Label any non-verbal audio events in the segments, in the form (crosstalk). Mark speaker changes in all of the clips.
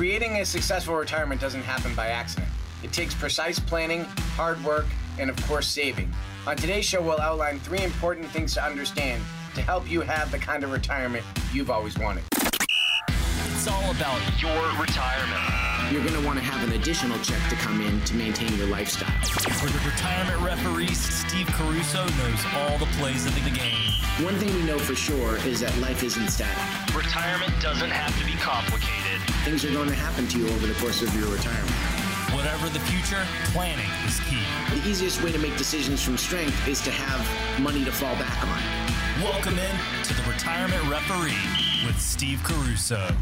Speaker 1: Creating a successful retirement doesn't happen by accident. It takes precise planning, hard work, and of course, saving. On today's show, we'll outline three important things to understand to help you have the kind of retirement you've always wanted.
Speaker 2: It's all about your retirement.
Speaker 3: You're going to want to have an additional check to come in to maintain your lifestyle.
Speaker 2: For the retirement referee, Steve Caruso knows all the plays of the game.
Speaker 3: One thing we know for sure is that life isn't static.
Speaker 2: Retirement doesn't have to be complicated.
Speaker 3: Things are going to happen to you over the course of your retirement.
Speaker 2: Whatever the future, planning is key.
Speaker 3: The easiest way to make decisions from strength is to have money to fall back on.
Speaker 2: Welcome in to the Retirement Referee with Steve Caruso.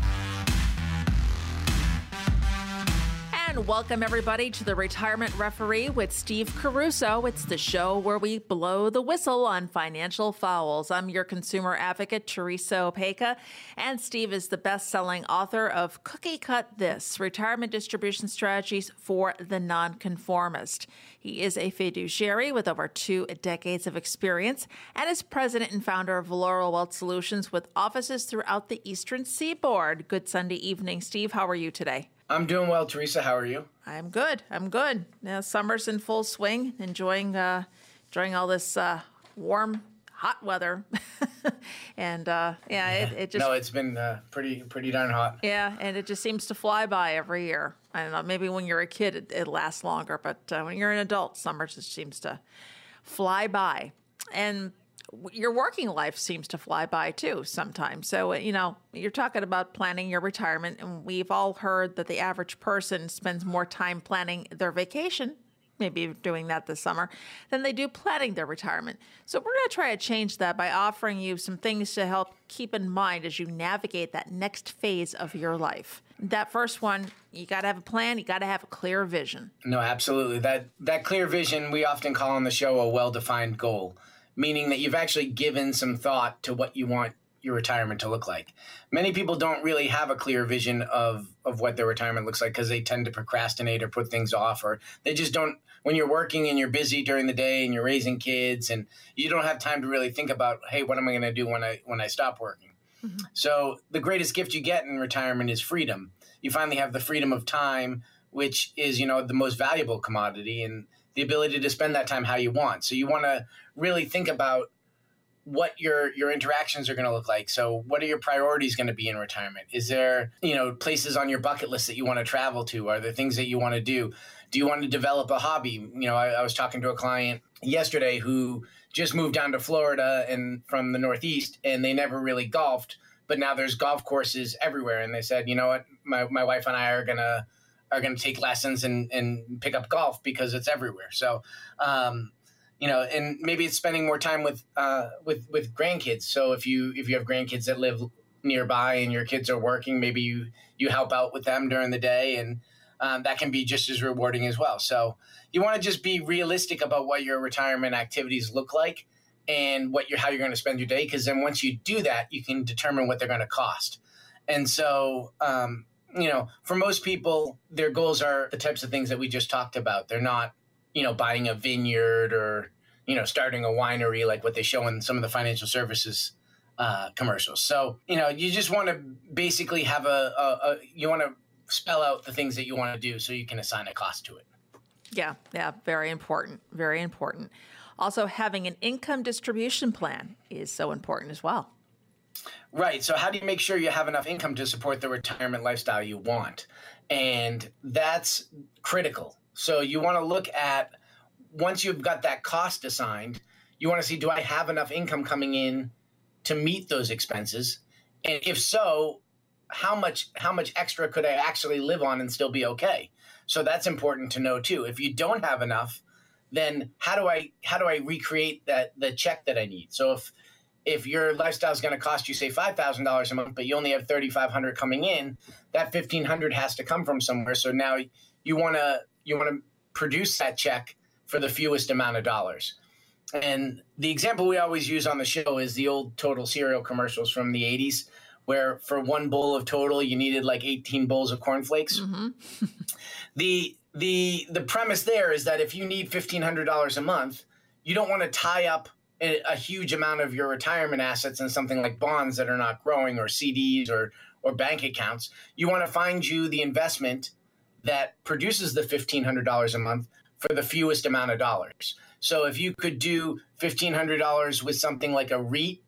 Speaker 4: And welcome everybody to the Retirement Referee with Steve Caruso. It's the show where we blow the whistle on financial fouls. I'm your consumer advocate, Teresa Opeka, and Steve is the best-selling author of Cookie Cut This: Retirement Distribution Strategies for the Nonconformist. He is a fiduciary with over two decades of experience and is president and founder of Laurel Wealth Solutions with offices throughout the Eastern Seaboard. Good Sunday evening, Steve. How are you today?
Speaker 1: I'm doing well, Teresa. How are you?
Speaker 4: I'm good. I'm good. Now, summer's in full swing. Enjoying uh, enjoying all this uh, warm, hot weather. (laughs) and uh, yeah, it, it, just
Speaker 1: no, it's been uh, pretty pretty darn hot.
Speaker 4: Yeah, and it just seems to fly by every year. I don't know. Maybe when you're a kid, it, it lasts longer, but uh, when you're an adult, summer just seems to fly by. And your working life seems to fly by too sometimes. So, uh, you know, you're talking about planning your retirement, and we've all heard that the average person spends more time planning their vacation, maybe doing that this summer, than they do planning their retirement. So, we're going to try to change that by offering you some things to help keep in mind as you navigate that next phase of your life. That first one, you got to have a plan, you got to have a clear vision.
Speaker 1: No, absolutely. That that clear vision we often call on the show a well-defined goal meaning that you've actually given some thought to what you want your retirement to look like. Many people don't really have a clear vision of of what their retirement looks like because they tend to procrastinate or put things off or they just don't when you're working and you're busy during the day and you're raising kids and you don't have time to really think about hey what am I going to do when I when I stop working. Mm-hmm. So the greatest gift you get in retirement is freedom. You finally have the freedom of time which is you know the most valuable commodity and the ability to spend that time how you want. So you want to really think about what your your interactions are going to look like. So, what are your priorities going to be in retirement? Is there, you know, places on your bucket list that you want to travel to? Are there things that you want to do? Do you want to develop a hobby? You know, I, I was talking to a client yesterday who just moved down to Florida and from the Northeast, and they never really golfed, but now there's golf courses everywhere, and they said, you know what, my my wife and I are gonna are going to take lessons and, and pick up golf because it's everywhere. So, um, you know, and maybe it's spending more time with uh, with with grandkids. So if you if you have grandkids that live nearby and your kids are working, maybe you you help out with them during the day, and um, that can be just as rewarding as well. So you want to just be realistic about what your retirement activities look like and what you're how you're going to spend your day. Because then once you do that, you can determine what they're going to cost. And so um, you know, for most people, their goals are the types of things that we just talked about. They're not, you know, buying a vineyard or, you know, starting a winery like what they show in some of the financial services uh, commercials. So, you know, you just want to basically have a, a, a you want to spell out the things that you want to do so you can assign a cost to it.
Speaker 4: Yeah, yeah, very important. Very important. Also, having an income distribution plan is so important as well.
Speaker 1: Right. So, how do you make sure you have enough income to support the retirement lifestyle you want? And that's critical. So, you want to look at once you've got that cost assigned, you want to see do I have enough income coming in to meet those expenses? And if so, how much how much extra could I actually live on and still be okay? So that's important to know too. If you don't have enough, then how do I how do I recreate that the check that I need? So if if your lifestyle is going to cost you say $5000 a month but you only have 3500 coming in that 1500 has to come from somewhere. So now you want to you want to produce that check for the fewest amount of dollars. And the example we always use on the show is the old total cereal commercials from the 80s where for one bowl of total you needed like 18 bowls of cornflakes. Mm-hmm. (laughs) the the the premise there is that if you need $1500 a month you don't want to tie up a, huge amount of your retirement assets in something like bonds that are not growing or CDs or or bank accounts. You want to find you the investment that produces the $1,500 a month for the fewest amount of dollars. So if you could do $1,500 with something like a REIT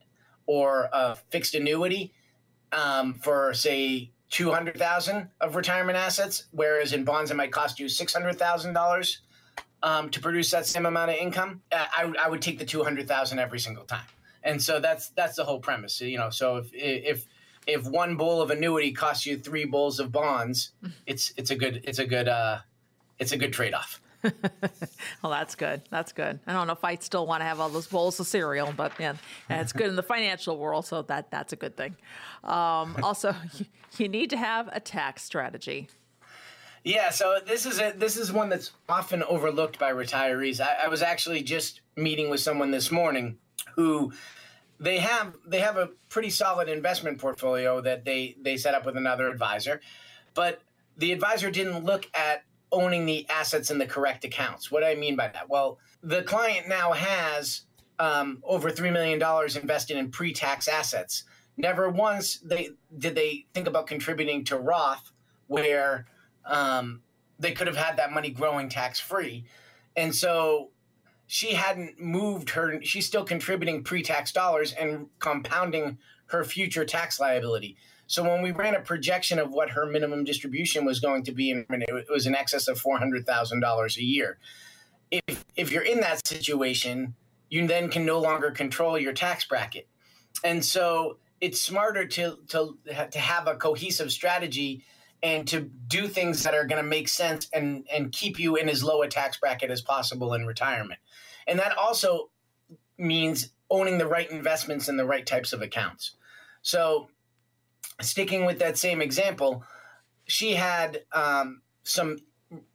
Speaker 1: or a fixed annuity um, for, say, 200,000 of retirement assets, whereas in bonds it might cost you $600,000 um, to produce that same amount of income, uh, I, I would take the 200,000 every single time. And so that's that's the whole premise, you know. So if if if one bowl of annuity costs you three bowls of bonds, (laughs) it's it's a good it's a good uh, it's a good trade off. (laughs)
Speaker 4: well, that's good. That's good. I don't know if I still want to have all those bowls of cereal, but man, it's good in the financial world, so that that's a good thing. Um, also, (laughs) you need to have a tax strategy.
Speaker 1: Yeah, so this is a, this is one that's often overlooked by retirees. I, I was actually just meeting with someone this morning who they have they have a pretty solid investment portfolio that they they set up with another advisor, but the advisor didn't look at owning the assets in the correct accounts. What do I mean by that? Well, the client now has um, over three million dollars invested in pre-tax assets. Never once they did they think about contributing to Roth, where um, they could have had that money growing tax free. And so she hadn't moved her, she's still contributing pre tax dollars and compounding her future tax liability. So when we ran a projection of what her minimum distribution was going to be, and it was in excess of $400,000 a year. If, if you're in that situation, you then can no longer control your tax bracket. And so it's smarter to, to, to have a cohesive strategy and to do things that are going to make sense and and keep you in as low a tax bracket as possible in retirement. And that also means owning the right investments in the right types of accounts. So, sticking with that same example, she had um, some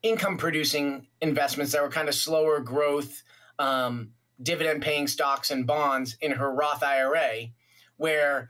Speaker 1: income producing investments that were kind of slower growth, um, dividend paying stocks and bonds in her Roth IRA, where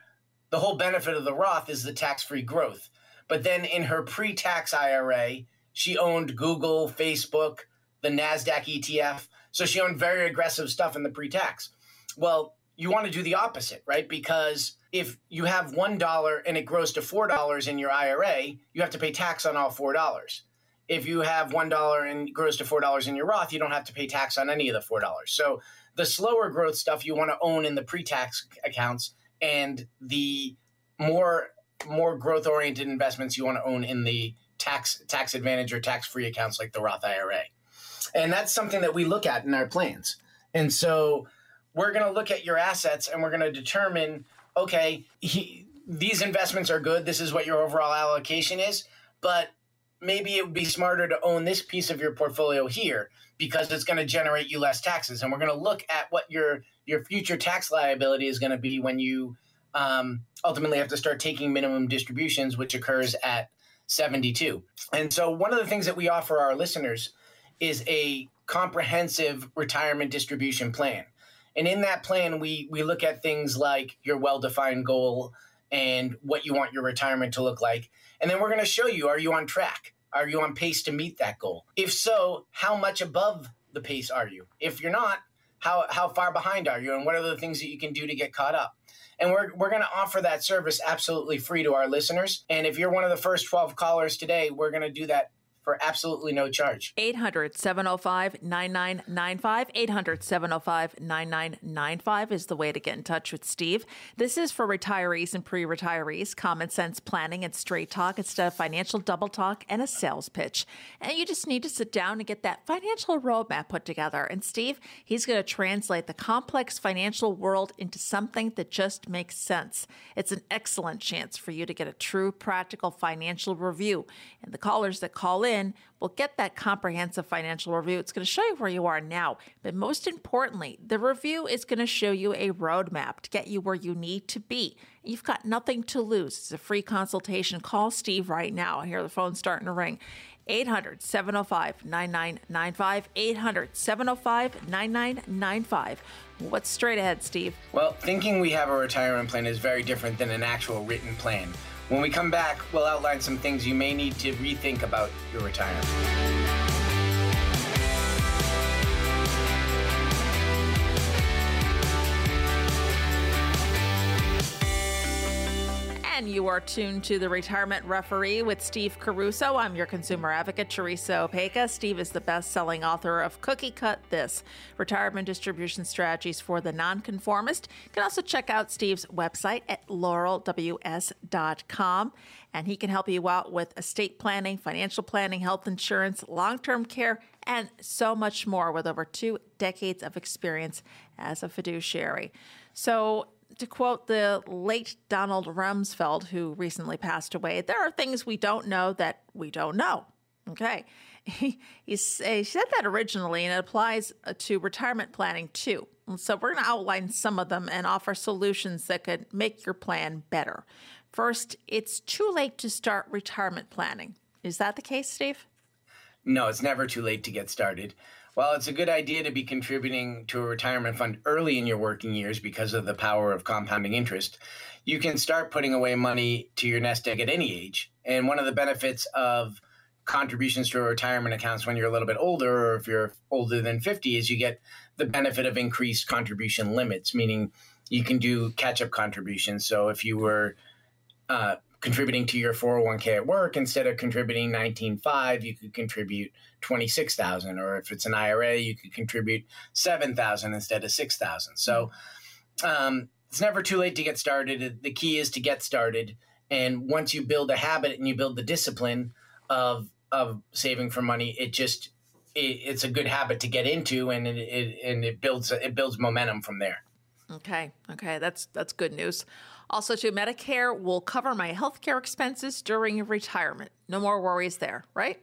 Speaker 1: the whole benefit of the Roth is the tax free growth. But then in her pre tax IRA, she owned Google, Facebook, the NASDAQ ETF. So she owned very aggressive stuff in the pre tax. Well, you want to do the opposite, right? Because if you have $1 and it grows to $4 in your IRA, you have to pay tax on all $4. If you have $1 and grows to $4 in your Roth, you don't have to pay tax on any of the $4. So the slower growth stuff you want to own in the pre tax accounts and the more more growth oriented investments you want to own in the tax tax advantage or tax free accounts like the Roth IRA. And that's something that we look at in our plans. And so we're going to look at your assets and we're going to determine okay, he, these investments are good. This is what your overall allocation is, but maybe it would be smarter to own this piece of your portfolio here because it's going to generate you less taxes. And we're going to look at what your your future tax liability is going to be when you um, ultimately have to start taking minimum distributions, which occurs at 72. And so, one of the things that we offer our listeners is a comprehensive retirement distribution plan. And in that plan, we, we look at things like your well defined goal and what you want your retirement to look like. And then we're going to show you are you on track? Are you on pace to meet that goal? If so, how much above the pace are you? If you're not, how, how far behind are you? And what are the things that you can do to get caught up? And we're, we're going to offer that service absolutely free to our listeners. And if you're one of the first 12 callers today, we're going to do that for absolutely no charge.
Speaker 4: 800 705 9995. 800 705 9995 is the way to get in touch with Steve. This is for retirees and pre retirees, common sense planning and straight talk instead of financial double talk and a sales pitch. And you just need to sit down and get that financial roadmap put together. And Steve, he's going to translate the complex financial world into something that just makes sense. It's an excellent chance for you to get a true practical financial review. And the callers that call in, in, we'll get that comprehensive financial review. It's going to show you where you are now. But most importantly, the review is going to show you a roadmap to get you where you need to be. You've got nothing to lose. It's a free consultation. Call Steve right now. I hear the phone starting to ring. 800 705 9995. 800 705 9995. What's straight ahead, Steve?
Speaker 1: Well, thinking we have a retirement plan is very different than an actual written plan. When we come back, we'll outline some things you may need to rethink about your retirement.
Speaker 4: You are tuned to the Retirement Referee with Steve Caruso. I'm your consumer advocate, Teresa Opeka. Steve is the best selling author of Cookie Cut This Retirement Distribution Strategies for the Nonconformist. You can also check out Steve's website at laurelws.com. And he can help you out with estate planning, financial planning, health insurance, long term care, and so much more with over two decades of experience as a fiduciary. So, to quote the late Donald Rumsfeld, who recently passed away, there are things we don't know that we don't know. Okay. (laughs) He, he said that originally, and it applies uh, to retirement planning too. So, we're going to outline some of them and offer solutions that could make your plan better. First, it's too late to start retirement planning. Is that the case, Steve?
Speaker 1: No, it's never too late to get started. While it's a good idea to be contributing to a retirement fund early in your working years because of the power of compounding interest, you can start putting away money to your nest egg at any age. And one of the benefits of contributions to a retirement accounts when you're a little bit older, or if you're older than 50, is you get the benefit of increased contribution limits, meaning you can do catch up contributions. So if you were uh, contributing to your 401k at work instead of contributing 19.5 you could contribute 26,000 or if it's an IRA you could contribute 7,000 instead of 6,000 so um, it's never too late to get started. The key is to get started and once you build a habit and you build the discipline of of saving for money it just it, it's a good habit to get into and it, it and it builds it builds momentum from there.
Speaker 4: Okay okay that's that's good news also, to Medicare will cover my healthcare expenses during retirement. No more worries there, right?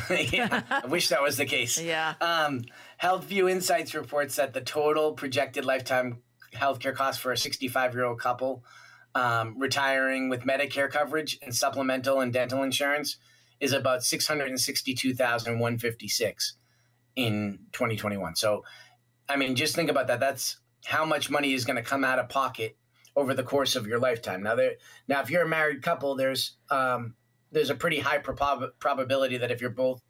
Speaker 4: (laughs)
Speaker 1: yeah, I wish that was the case.
Speaker 4: Yeah.
Speaker 1: Um, HealthView Insights reports that the total projected lifetime healthcare cost for a 65 year old couple um, retiring with Medicare coverage and supplemental and dental insurance is about 662,156 in 2021. So, I mean, just think about that. That's how much money is going to come out of pocket over the course of your lifetime. Now, there, now if you're a married couple, there's um, there's a pretty high prob- probability that if you're both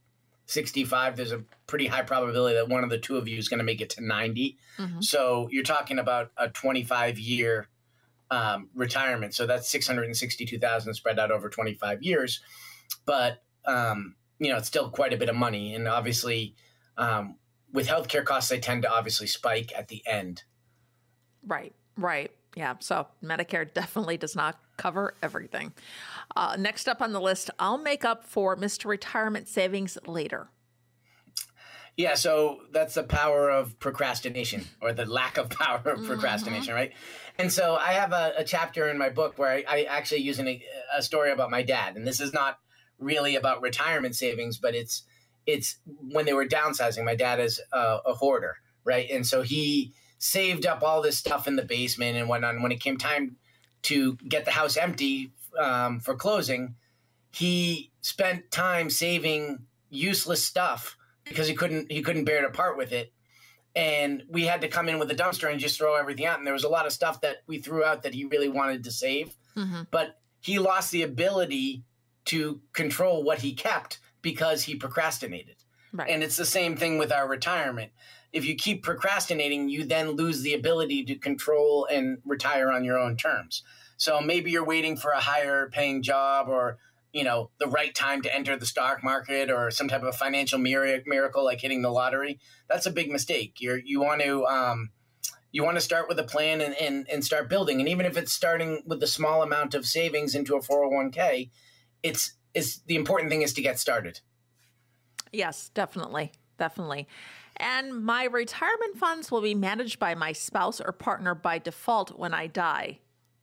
Speaker 1: 65, there's a pretty high probability that one of the two of you is going to make it to 90. Mm-hmm. So you're talking about a 25 year um, retirement. So that's 662,000 spread out over 25 years. But um, you know, it's still quite a bit of money, and obviously, um, with healthcare costs, they tend to obviously spike at the end.
Speaker 4: Right. Right. Yeah, so Medicare definitely does not cover everything. Uh, next up on the list, I'll make up for Mr. Retirement savings later.
Speaker 1: Yeah, so that's the power of procrastination or the lack of (laughs) power of mm-hmm. procrastination, right? And so I have a, a, chapter in my book where I, I actually use an, a story about my dad. And this is not really about retirement savings, but it's it's when they were downsizing. My dad is a, a hoarder, right? And so he saved up all this stuff in the basement and whatnot. And when it came time to get the house empty um, for closing, he spent time saving useless stuff because he couldn't he couldn't bear to part with it. And we had to come in with a dumpster and just throw everything out. And there was a lot of stuff that we threw out that he really wanted to save, mm-hmm. but he lost the ability to control what he kept because he procrastinated. Right. And it's the same thing with our retirement if you keep procrastinating, you then lose the ability to control and retire on your own terms. So maybe you're waiting for a higher paying job or you know the right time to enter the stock market or some type of financial miracle like hitting the lottery. That's a big mistake. you you want to um, you want to start with a plan and, and, and start building. And even if it's starting with a small amount of savings into a 401k, it's, it's the important thing is to get started.
Speaker 4: Yes, definitely. Definitely. And my retirement funds will be managed by my spouse or partner by default when I die.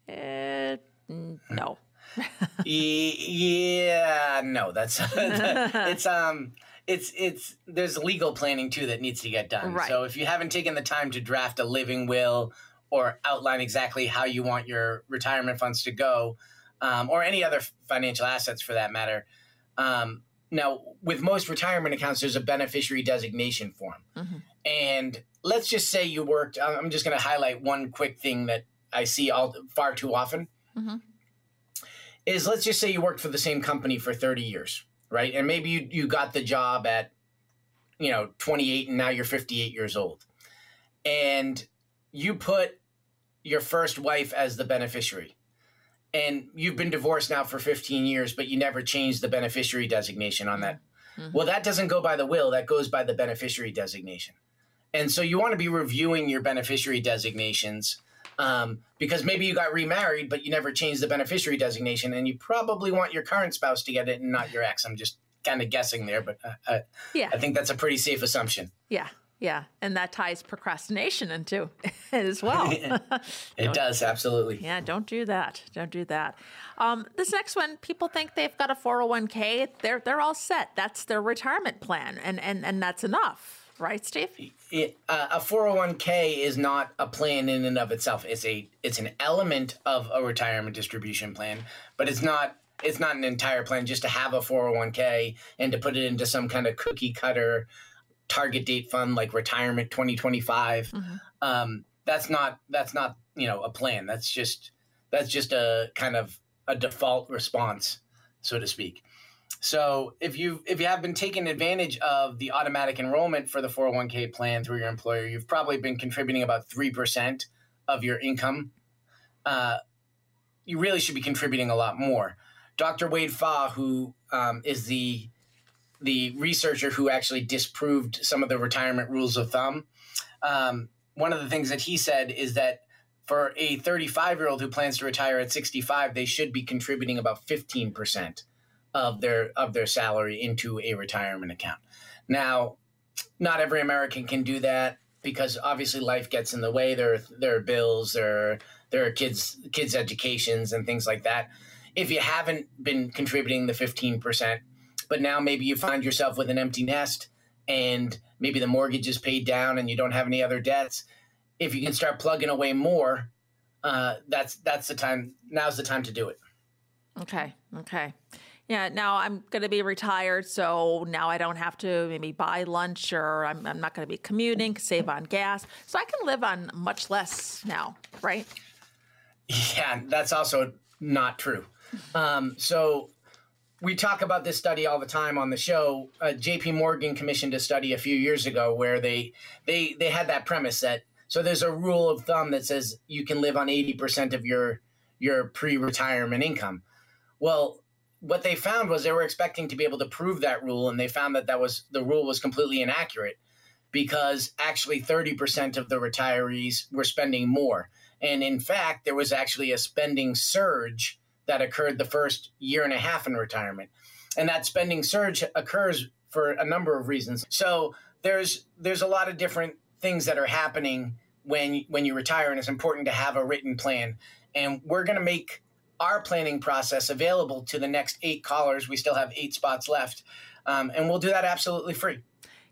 Speaker 4: Uh, no. (laughs)
Speaker 1: yeah, no, that's (laughs) it's um it's it's there's legal planning too that needs to get done. Right. So if you haven't taken the time to draft a living will or outline exactly how you want your retirement funds to go, um, or any other financial assets for that matter, um, now, with most retirement accounts, there's a beneficiary designation form. Mm-hmm. And let's just say you worked, I'm just going to highlight one quick thing that I see all far too often. Mm-hmm. Is let's just say you worked for the same company for 30 years, right? And maybe you, you got the job at, you know, 28 and now you're 58 years old. And you put your first wife as the beneficiary and you've been divorced now for 15 years, but you never changed the beneficiary designation on that. Mm-hmm. Well, that doesn't go by the will, that goes by the beneficiary designation. And so you want to be reviewing your beneficiary designations um, because maybe you got remarried, but you never changed the beneficiary designation, and you probably want your current spouse to get it and not your ex. I'm just kind of guessing there, but uh, uh, yeah, I think that's a pretty safe assumption.
Speaker 4: Yeah, yeah, and that ties procrastination into it (laughs) as (laughs) well. (laughs)
Speaker 1: it does absolutely.
Speaker 4: Yeah, don't do that. Don't do that. Um, this next one, people think they've got a 401k. They're they're all set. That's their retirement plan, and and and that's enough, right, Steve?
Speaker 1: It, uh, a 401k is not a plan in and of itself. It's a it's an element of a retirement distribution plan, but it's not it's not an entire plan just to have a 401k and to put it into some kind of cookie cutter target date fund like retirement 2025 mm-hmm. um, that's not that's not you know a plan. That's just that's just a kind of a default response so to speak. So if you if you have been taking advantage of the automatic enrollment for the 401k plan through your employer you've probably been contributing about 3% of your income. Uh, you really should be contributing a lot more. Dr Wade Pfau, who um, is the the researcher who actually disproved some of the retirement rules of thumb. Um, one of the things that he said is that for a 35 year old who plans to retire at 65, they should be contributing about 15% of their of their salary into a retirement account. Now, not every American can do that because obviously life gets in the way. There there are bills, there are, there are kids kids educations and things like that. If you haven't been contributing the 15%, but now maybe you find yourself with an empty nest and maybe the mortgage is paid down and you don't have any other debts. If you can start plugging away more, uh, that's that's the time. Now's the time to do it.
Speaker 4: Okay. Okay. Yeah, now I'm going to be retired, so now I don't have to maybe buy lunch or I'm, I'm not going to be commuting, save on gas. So I can live on much less now, right?
Speaker 1: Yeah, that's also not true. Um, so we talk about this study all the time on the show. Uh, J.P. Morgan commissioned a study a few years ago where they they they had that premise that so there's a rule of thumb that says you can live on eighty percent of your your pre-retirement income. Well, what they found was they were expecting to be able to prove that rule, and they found that that was the rule was completely inaccurate because actually 30% of the retirees were spending more. And in fact, there was actually a spending surge that occurred the first year and a half in retirement. And that spending surge occurs for a number of reasons. So there's there's a lot of different things that are happening when when you retire and it's important to have a written plan. And we're going to make our planning process available to the next eight callers. We still have eight spots left. Um, and we'll do that absolutely free.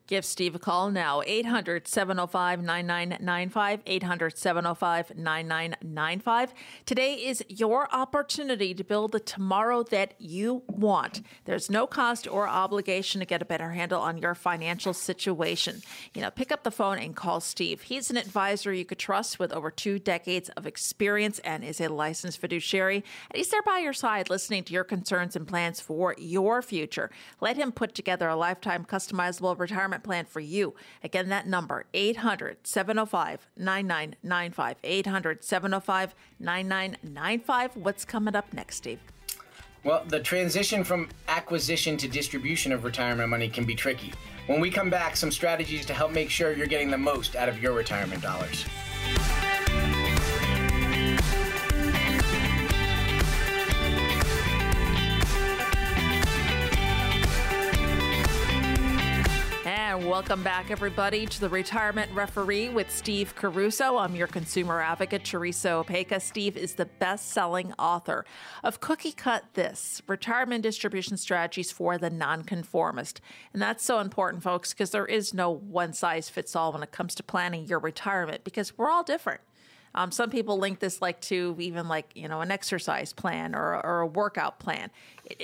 Speaker 4: Give Steve a call now, 800 705 9995. 800 705 9995. Today is your opportunity to build the tomorrow that you want. There's no cost or obligation to get a better handle on your financial situation. You know, pick up the phone and call Steve. He's an advisor you could trust with over two decades of experience and is a licensed fiduciary. And he's there by your side listening to your concerns and plans for your future. Let him put together a lifetime customizable retirement retirement plan for you. Again, that number 800 705 9995. 800 705 9995. What's coming up next, Steve?
Speaker 1: Well, the transition from acquisition to distribution of retirement money can be tricky. When we come back, some strategies to help make sure you're getting the most out of your retirement dollars.
Speaker 4: Welcome back, everybody, to the Retirement Referee with Steve Caruso. I'm your consumer advocate, Teresa Opeka. Steve is the best selling author of Cookie Cut This Retirement Distribution Strategies for the Nonconformist. And that's so important, folks, because there is no one size fits all when it comes to planning your retirement because we're all different. Um, some people link this like to even like you know an exercise plan or, or a workout plan.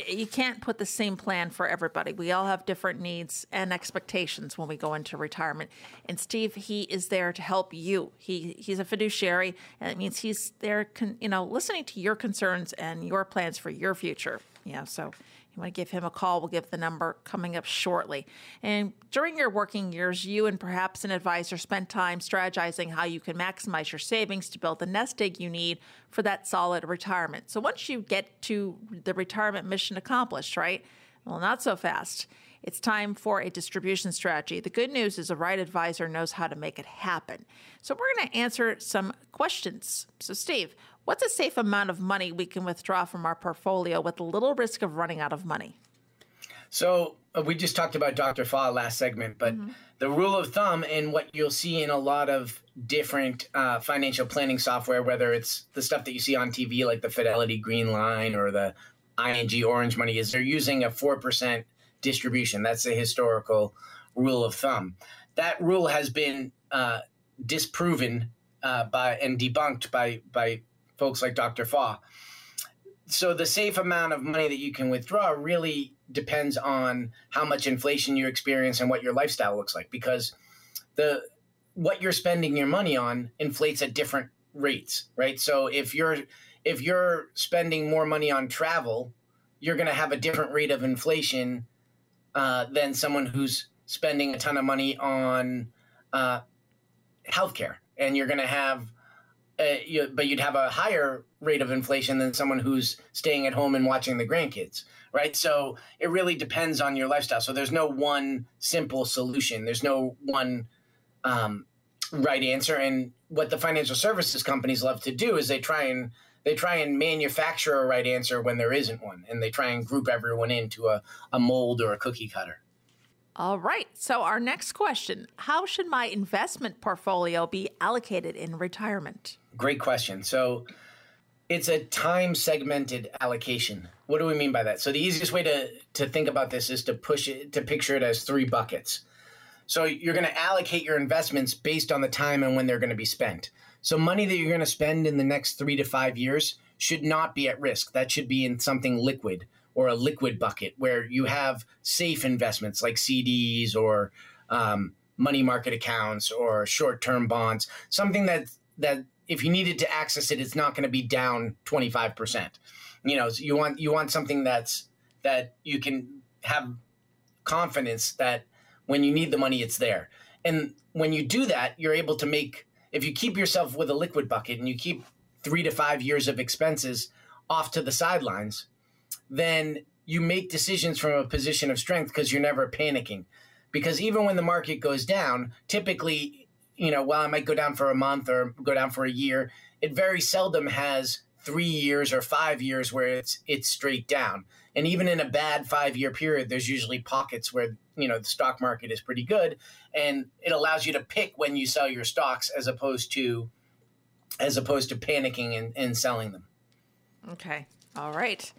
Speaker 4: You can't put the same plan for everybody. We all have different needs and expectations when we go into retirement. And Steve, he is there to help you. He he's a fiduciary, and it means he's there, con, you know, listening to your concerns and your plans for your future. Yeah, so You want to give him a call. We'll give the number coming up shortly. And during your working years, you and perhaps an advisor spent time strategizing how you can maximize your savings to build the nest egg you need for that solid retirement. So once you get to the retirement mission accomplished, right? Well, not so fast. It's time for a distribution strategy. The good news is the right advisor knows how to make it happen. So we're going to answer some questions. So, Steve, what's a safe amount of money we can withdraw from our portfolio with little risk of running out of money?
Speaker 1: So uh, we just talked about Dr. Pfau last segment, but mm-hmm. the rule of thumb and what you'll see in a lot of different uh, financial planning software, whether it's the stuff that you see on TV like the Fidelity Green Line or the ING Orange Money, is they're using a four percent distribution. That's the historical rule of thumb. That rule has been uh, disproven uh, by and debunked by by folks like Dr. Pfau. So the safe amount of money that you can withdraw really depends on how much inflation you experience and what your lifestyle looks like because the what you're spending your money on inflates at different rates, right? So if you're if you're spending more money on travel, you're going to have a different rate of inflation uh, than someone who's spending a ton of money on uh, healthcare, and you're going to have, uh, you, but you'd have a higher rate of inflation than someone who's staying at home and watching the grandkids, right? So it really depends on your lifestyle. So there's no one simple solution. There's no one um, right answer. And what the financial services companies love to do is they try and they try and manufacture a right answer when there isn't one, and they try and group everyone into a, a mold or a cookie cutter.
Speaker 4: All right. So, our next question How should my investment portfolio be allocated in retirement?
Speaker 1: Great question. So, it's a time segmented allocation. What do we mean by that? So, the easiest way to, to think about this is to push it, to picture it as three buckets. So, you're going to allocate your investments based on the time and when they're going to be spent. So money that you're going to spend in the next three to five years should not be at risk. That should be in something liquid or a liquid bucket where you have safe investments like CDs or um, money market accounts or short term bonds, something that that if you needed to access it, it's not going to be down 25%. You know, you want you want something that's that you can have confidence that when you need the money, it's there. And when you do that, you're able to make if you keep yourself with a liquid bucket and you keep three to five years of expenses off to the sidelines, then you make decisions from a position of strength because you're never panicking. Because even when the market goes down, typically, you know, well, I might go down for a month or go down for a year, it very seldom has three years or five years where it's it's straight down. And even in a bad five year period, there's usually pockets where you know the stock market is pretty good, and it allows you to pick when you sell your stocks as opposed to as opposed to panicking and, and selling them.
Speaker 4: Okay, all right.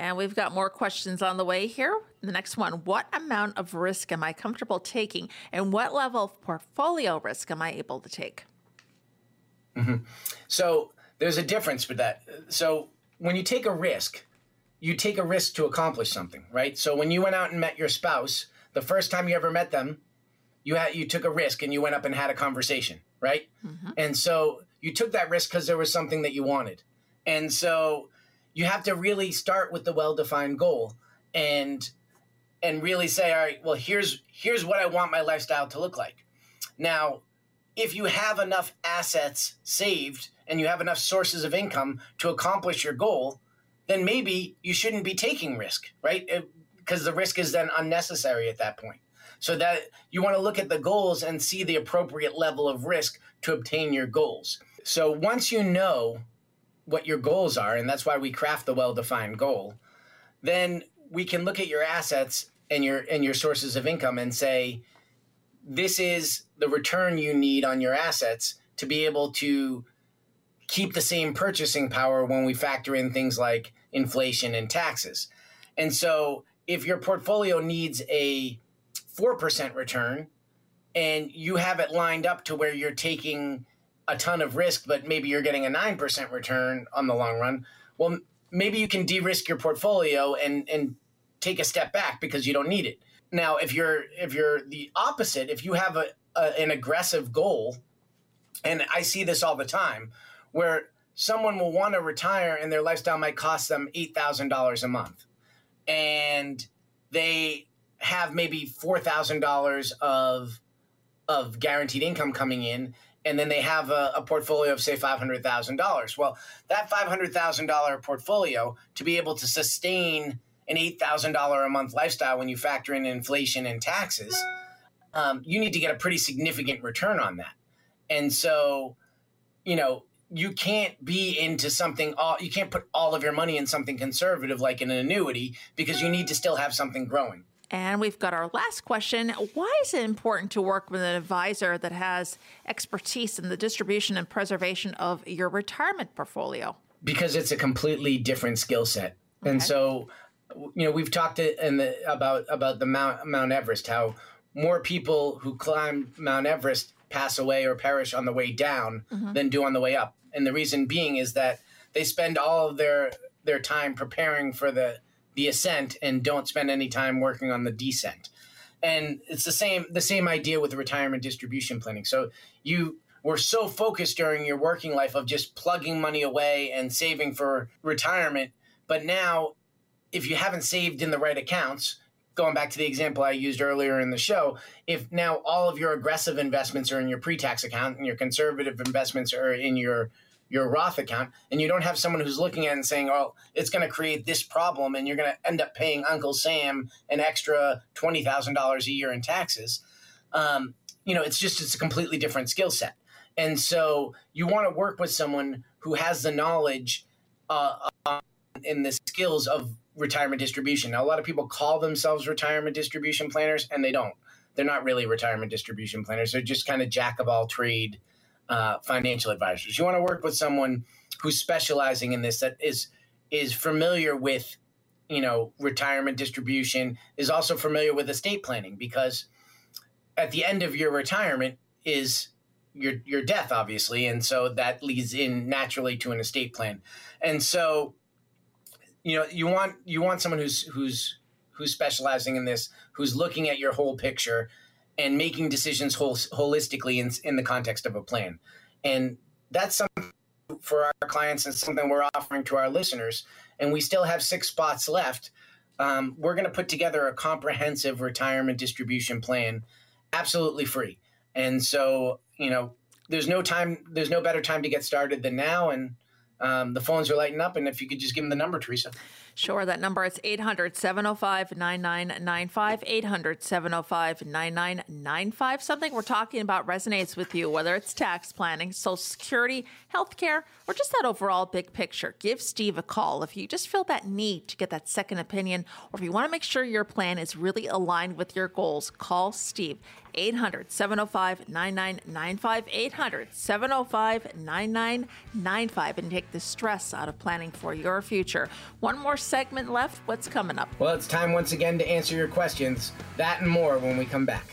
Speaker 4: And we've got more questions on the way here. The next one What amount of risk am I comfortable taking? And what level of portfolio risk am I able to take?
Speaker 1: Mm-hmm. So there's a difference with that. So when you take a risk, you take a risk to accomplish something, right? So when you went out and met your spouse, the first time you ever met them, you had you took a risk and you went up and had a conversation, right? Mm-hmm. And so you took that risk because there was something that you wanted. And so you have to really start with the well-defined goal and and really say, all right, well, here's here's what I want my lifestyle to look like. Now, if you have enough assets saved and you have enough sources of income to accomplish your goal, then maybe you shouldn't be taking risk, right? Because the risk is then unnecessary at that point. So that you want to look at the goals and see the appropriate level of risk to obtain your goals. So once you know what your goals are, and that's why we craft the well-defined goal, then we can look at your assets and your and your sources of income and say, this is the return you need on your assets to be able to keep the same purchasing power when we factor in things like inflation and taxes. And so if your portfolio needs a 4% return and you have it lined up to where you're taking a ton of risk, but maybe you're getting a 9% return on the long run, well, maybe you can de risk your portfolio and, and take a step back because you don't need it. Now, if you're if you're the opposite, if you have a, a an aggressive goal, and I see this all the time, where someone will want to retire and their lifestyle might cost them $8,000 a month. and they have maybe four thousand dollars of of guaranteed income coming in, and then they have a, a portfolio of say five hundred thousand dollars. Well, that five hundred thousand dollar portfolio to be able to sustain an eight thousand dollar a month lifestyle when you factor in inflation and taxes, um, you need to get a pretty significant return on that. And so, you know, you can't be into something all you can't put all of your money in something conservative like an annuity because you need to still have something growing.
Speaker 4: And we've got our last question. Why is it important to work with an advisor that has expertise in the distribution and preservation of your retirement portfolio?
Speaker 1: Because it's a completely different skill set. Okay. And so, you know, we've talked in the, about about the Mount Mount Everest, how more people who climb Mount Everest pass away or perish on the way down mm-hmm. than do on the way up. And the reason being is that they spend all of their their time preparing for the the ascent and don't spend any time working on the descent. And it's the same the same idea with retirement distribution planning. So you were so focused during your working life of just plugging money away and saving for retirement, but now if you haven't saved in the right accounts, going back to the example I used earlier in the show, if now all of your aggressive investments are in your pre-tax account and your conservative investments are in your your Roth account, and you don't have someone who's looking at it and saying, "Oh, it's going to create this problem," and you're going to end up paying Uncle Sam an extra twenty thousand dollars a year in taxes. Um, you know, it's just it's a completely different skill set, and so you want to work with someone who has the knowledge uh, and the skills of retirement distribution. Now, a lot of people call themselves retirement distribution planners, and they don't. They're not really retirement distribution planners. They're just kind of jack of all trade uh, financial advisors. You want to work with someone who's specializing in this that is is familiar with you know retirement distribution is also familiar with estate planning because at the end of your retirement is your your death obviously and so that leads in naturally to an estate plan and so you know you want you want someone who's who's who's specializing in this who's looking at your whole picture and making decisions holistically in, in the context of a plan. And that's something for our clients and something we're offering to our listeners. And we still have six spots left. Um, we're going to put together a comprehensive retirement distribution plan absolutely free. And so, you know, there's no time, there's no better time to get started than now. And um, the phones are lighting up. And if you could just give them the number, Teresa.
Speaker 4: Sure. That number is 800 705 9995. 800 705 9995. Something we're talking about resonates with you, whether it's tax planning, Social Security, healthcare, or just that overall big picture. Give Steve a call if you just feel that need to get that second opinion, or if you want to make sure your plan is really aligned with your goals. Call Steve 800 705 9995. 800 705 9995 and take the stress out of planning for your future. One more segment left. What's coming up?
Speaker 1: Well, it's time once again to answer your questions. That and more when we come back.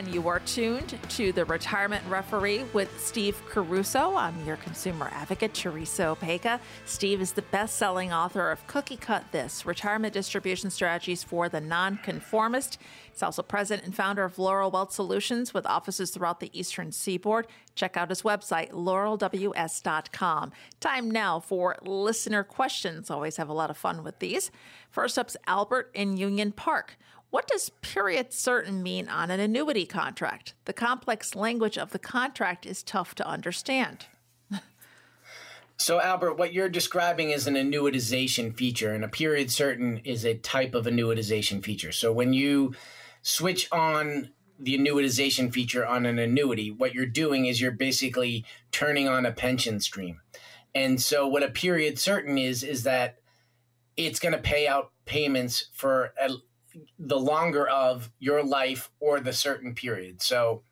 Speaker 4: And you are tuned to the Retirement Referee with Steve Caruso. I'm your consumer advocate, Teresa Opeka. Steve is the best selling author of Cookie Cut This Retirement Distribution Strategies for the Nonconformist. He's also president and founder of Laurel Wealth Solutions with offices throughout the Eastern Seaboard. Check out his website, laurelws.com. Time now for listener questions. Always have a lot of fun with these. First up's Albert in Union Park. What does period certain mean on an annuity contract? The complex language of the contract is tough to understand.
Speaker 1: so, Albert, what you're describing is an annuitization feature, and a period certain is a type of annuitization feature. So, when you switch on the annuitization feature on an annuity, what you're doing is you're basically turning on a pension stream. And so, what a period certain is, is that it's going to pay out payments for the longer of your life or the certain period. So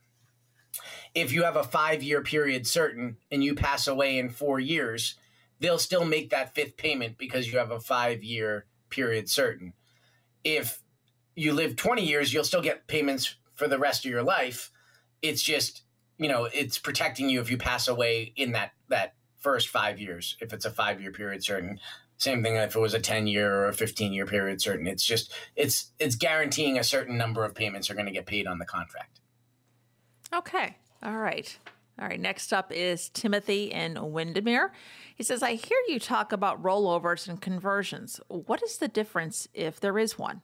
Speaker 1: if you have a five year period certain and you pass away in four years, they'll still make that fifth payment because you have a five year period certain. If you live 20 years, you'll still get payments for the rest of your life. It's just, you know, it's protecting you if you pass away in that, that first five years, if it's a five year period certain. Same thing if it was a 10 year or a 15 year period certain. It's just it's it's guaranteeing a certain number of payments are going to get paid on the contract.
Speaker 4: Okay. All right. All right. Next up is Timothy in Windermere. He says, I hear you talk about rollovers and conversions. What is the difference if there is one?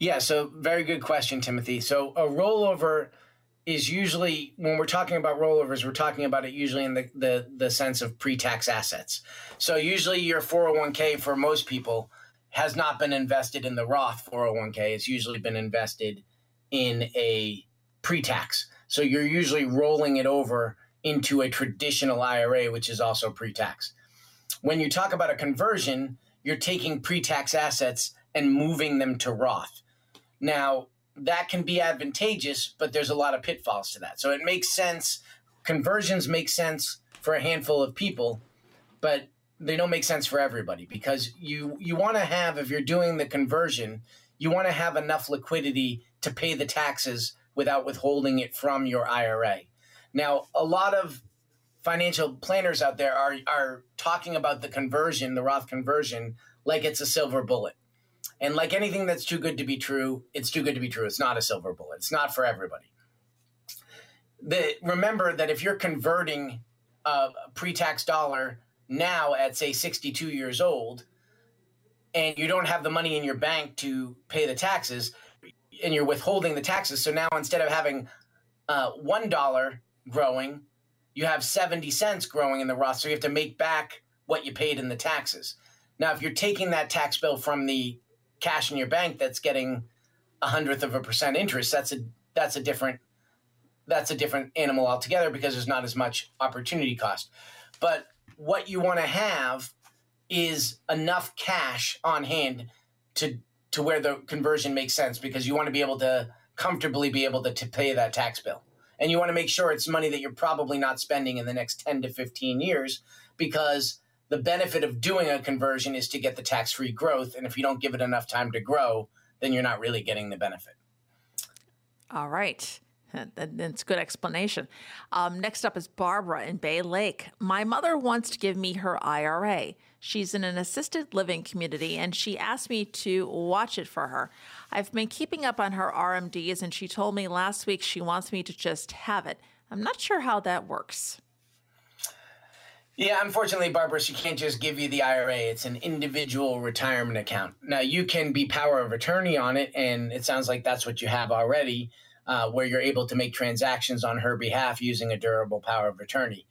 Speaker 1: Yeah, so very good question, Timothy. So a rollover is usually when we're talking about rollovers, we're talking about it usually in the the, the sense of pre-tax assets. So usually your 401k for most people has not been invested in the Roth 401k. It's usually been invested in a pre-tax. So you're usually rolling it over into a traditional IRA, which is also pre-tax. When you talk about a conversion, you're taking pre-tax assets and moving them to Roth. Now, that can be advantageous, but there's a lot of pitfalls to that. So it makes sense. Conversions make sense for a handful of people, but they don't make sense for everybody because you you want to have if you're doing the conversion, you want to have enough liquidity to pay the taxes without withholding it from your IRA. Now, a lot of financial planners out there are are talking about the conversion, the Roth conversion, like it's a silver bullet. And like anything that's too good to be true, it's too good to be true. It's not a silver bullet. It's not for everybody. The, remember that if you're converting a pre-tax dollar now at say 62 years old and you don't have the money in your bank to pay the taxes and you're withholding the taxes so now instead of having uh, one dollar growing you have 70 cents growing in the roth so you have to make back what you paid in the taxes now if you're taking that tax bill from the cash in your bank that's getting a hundredth of a percent interest, that's a that's a different that's a different animal altogether because there's not as much opportunity cost. But what you want to have is enough cash on hand to to where the conversion makes sense because you want to be able to comfortably be able to, to pay that tax bill. And you want to make sure it's money that you're probably not spending in the next 10 to 15 years because the benefit of doing a conversion is to get the tax free growth. And if you don't give it enough time to grow, then you're not really getting the benefit.
Speaker 4: All right. (laughs) That's good explanation. Um, next up is Barbara in Bay Lake. My mother wants to give me her IRA. She's in an assisted living community and she asked me to watch it for her. I've been keeping up on her RMDs and she told me last week she wants me to just have it. I'm not sure how that works.
Speaker 1: Yeah, unfortunately, Barbara, she can't just give you the IRA. It's an individual retirement account. Now, you can be power of attorney on it, and it sounds like that's what you have already, uh, where you're able to make transactions on her behalf using a durable power of attorney.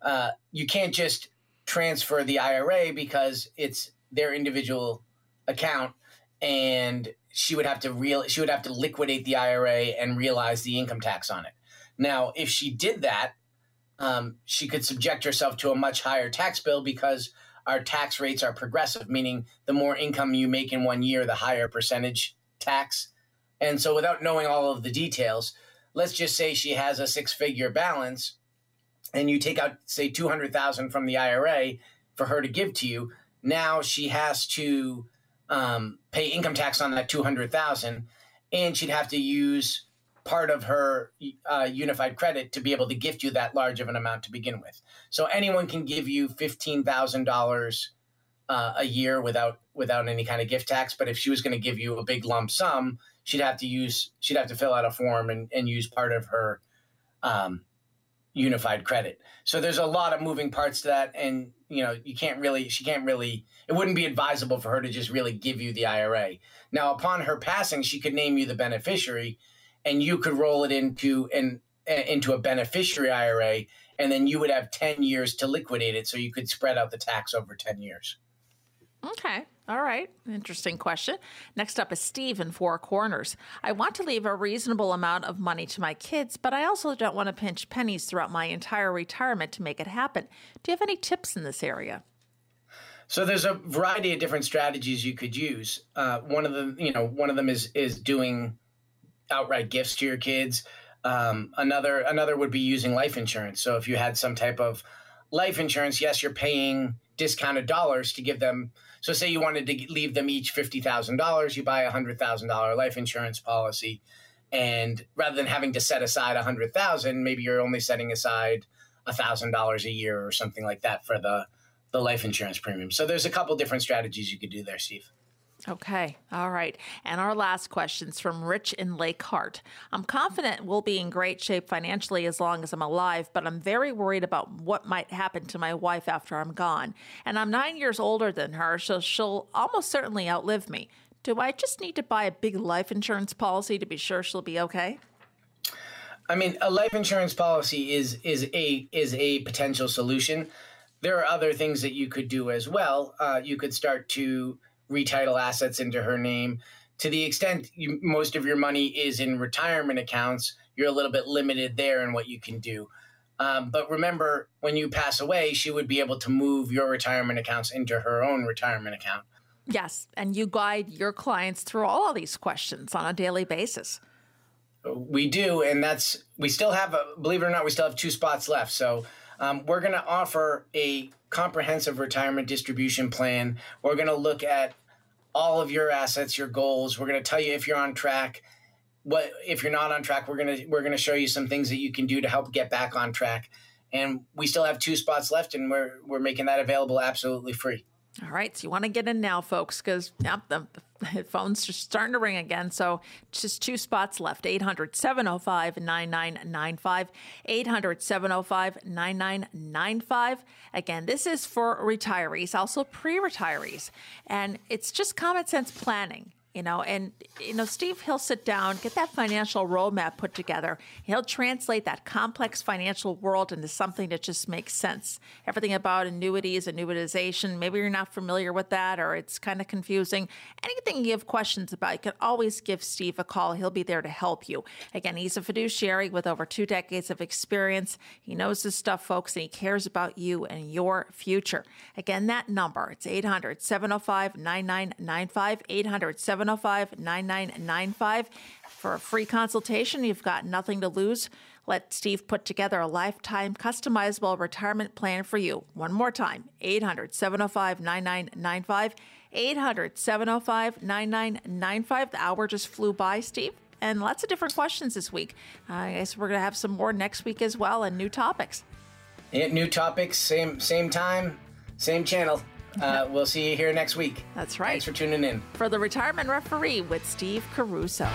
Speaker 1: Uh, you can't just transfer the IRA because it's their individual account, and she would have to real she would have to liquidate the IRA and realize the income tax on it. Now, if she did that, um, she could subject herself to a much higher tax bill because our tax rates are progressive, meaning the more income you make in one year, the higher percentage tax. And so, without knowing all of the details, let's just say she has a six figure balance and you take out, say, 200,000 from the IRA for her to give to you. Now she has to um, pay income tax on that 200,000 and she'd have to use part of her uh, unified credit to be able to gift you that large of an amount to begin with. So anyone can give you fifteen thousand uh, dollars a year without without any kind of gift tax. But if she was going to give you a big lump sum, she'd have to use she'd have to fill out a form and, and use part of her um, unified credit. So there's a lot of moving parts to that, and you know you can't really she can't really it wouldn't be advisable for her to just really give you the IRA. Now upon her passing, she could name you the beneficiary and you could roll it into an into a beneficiary IRA, and then you would have ten years to liquidate it, so you could spread out the tax over ten years.
Speaker 4: Okay. All right. Interesting question. Next up is Steve in Four Corners. I want to leave a reasonable amount of money to my kids, but I also don't want to pinch pennies throughout my entire retirement to make it happen. Do you have any tips in this area?
Speaker 1: So there's a variety of different strategies you could use. Uh, one of them, you know, one of them is is doing outright gifts to your kids. Um, another another would be using life insurance. So if you had some type of life insurance, yes, you're paying discounted dollars to give them. So say you wanted to leave them each fifty thousand dollars, you buy a hundred thousand dollar life insurance policy, and rather than having to set aside a hundred thousand, maybe you're only setting aside a thousand dollars a year or something like that for the the life insurance premium. So there's a couple different strategies you could do there, Steve.
Speaker 4: Okay. All right. And our last question's from Rich in Lake Hart. I'm confident we'll be in great shape financially as long as I'm alive, but I'm very worried about what might happen to my wife after I'm gone. And I'm nine years older than her, so she'll almost certainly outlive me. Do I just need to buy a big life insurance policy to be sure she'll be okay?
Speaker 1: I mean, a life insurance policy is is a is a potential solution. There are other things that you could do as well. Uh, you could start to retitle assets into her name. To the extent you, most of your money is in retirement accounts, you're a little bit limited there in what you can do. Um, but remember, when you pass away, she would be able to move your retirement accounts into her own retirement account.
Speaker 4: Yes, and you guide your clients through all of these questions on a daily basis.
Speaker 1: We do, and that's we still have a believe it or not, we still have two spots left. So um, we're going to offer a comprehensive retirement distribution plan. We're going to look at all of your assets, your goals. We're going to tell you if you're on track. What if you're not on track? We're gonna we're gonna show you some things that you can do to help get back on track. And we still have two spots left, and we're we're making that available absolutely free.
Speaker 4: All right, so you want to get in now, folks, because (laughs) phone's just starting to ring again. So just two spots left 800 705 9995. 800 705 9995. Again, this is for retirees, also pre retirees. And it's just common sense planning you know and you know steve he'll sit down get that financial roadmap put together. He'll translate that complex financial world into something that just makes sense. Everything about annuities annuitization maybe you're not familiar with that or it's kind of confusing. Anything you have questions about you can always give steve a call. He'll be there to help you. Again he's a fiduciary with over two decades of experience. He knows his stuff folks and he cares about you and your future. Again that number it's 800 705 9995 800 705 9995. For a free consultation, you've got nothing to lose. Let Steve put together a lifetime customizable retirement plan for you. One more time 800 705 9995. 800 705 9995. The hour just flew by, Steve. And lots of different questions this week. I guess we're going to have some more next week as well and new topics.
Speaker 1: Yeah, new topics, same same time, same channel. Uh, we'll see you here next week.
Speaker 4: That's right.
Speaker 1: Thanks for tuning in.
Speaker 4: For the Retirement Referee with Steve Caruso.